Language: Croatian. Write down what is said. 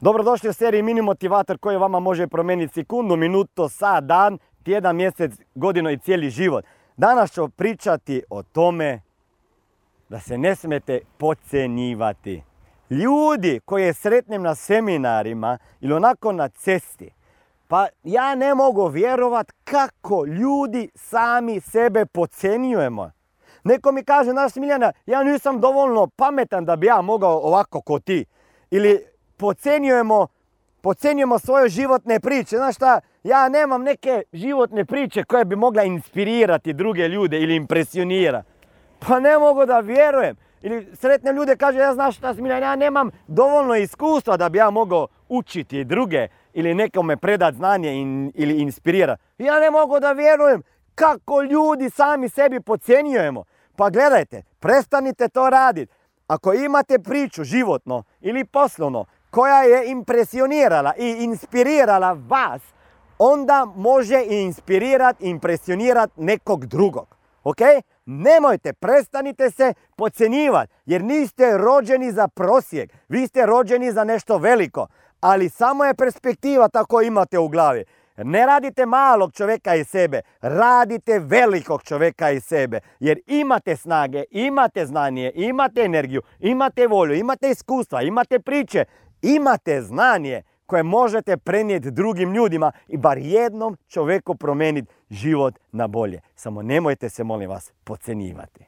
Dobrodošli u seriji Mini Motivator koji vama može promijeniti sekundu, minuto, sat, dan, tjedan, mjesec, godinu i cijeli život. Danas ću pričati o tome da se ne smijete pocenjivati. Ljudi koje sretnem na seminarima ili onako na cesti, pa ja ne mogu vjerovat kako ljudi sami sebe pocenjujemo. Neko mi kaže, naš Miljana, ja nisam dovoljno pametan da bi ja mogao ovako ko ti. Ili pocenjujemo, pocenjujemo svoje životne priče. Znaš šta, ja nemam neke životne priče koje bi mogla inspirirati druge ljude ili impresionira. Pa ne mogu da vjerujem. Ili sretne ljude kaže, ja znaš šta Smiljan, ja nemam dovoljno iskustva da bi ja mogao učiti druge ili nekome predat znanje ili inspirira. Ja ne mogu da vjerujem kako ljudi sami sebi pocijenjujemo. Pa gledajte, prestanite to raditi. Ako imate priču životno ili poslovno koja je impresionirala i inspirirala vas, onda može i inspirirati i impresionirati nekog drugog. Ok? Nemojte, prestanite se pocenjivati jer niste rođeni za prosjek. Vi ste rođeni za nešto veliko. Ali samo je perspektiva tako imate u glavi. Ne radite malog čovjeka iz sebe, radite velikog čovjeka iz sebe. Jer imate snage, imate znanje, imate energiju, imate volju, imate iskustva, imate priče, imate znanje koje možete prenijeti drugim ljudima i bar jednom čovjeku promijeniti život na bolje. Samo nemojte se, molim vas, pocenjivati.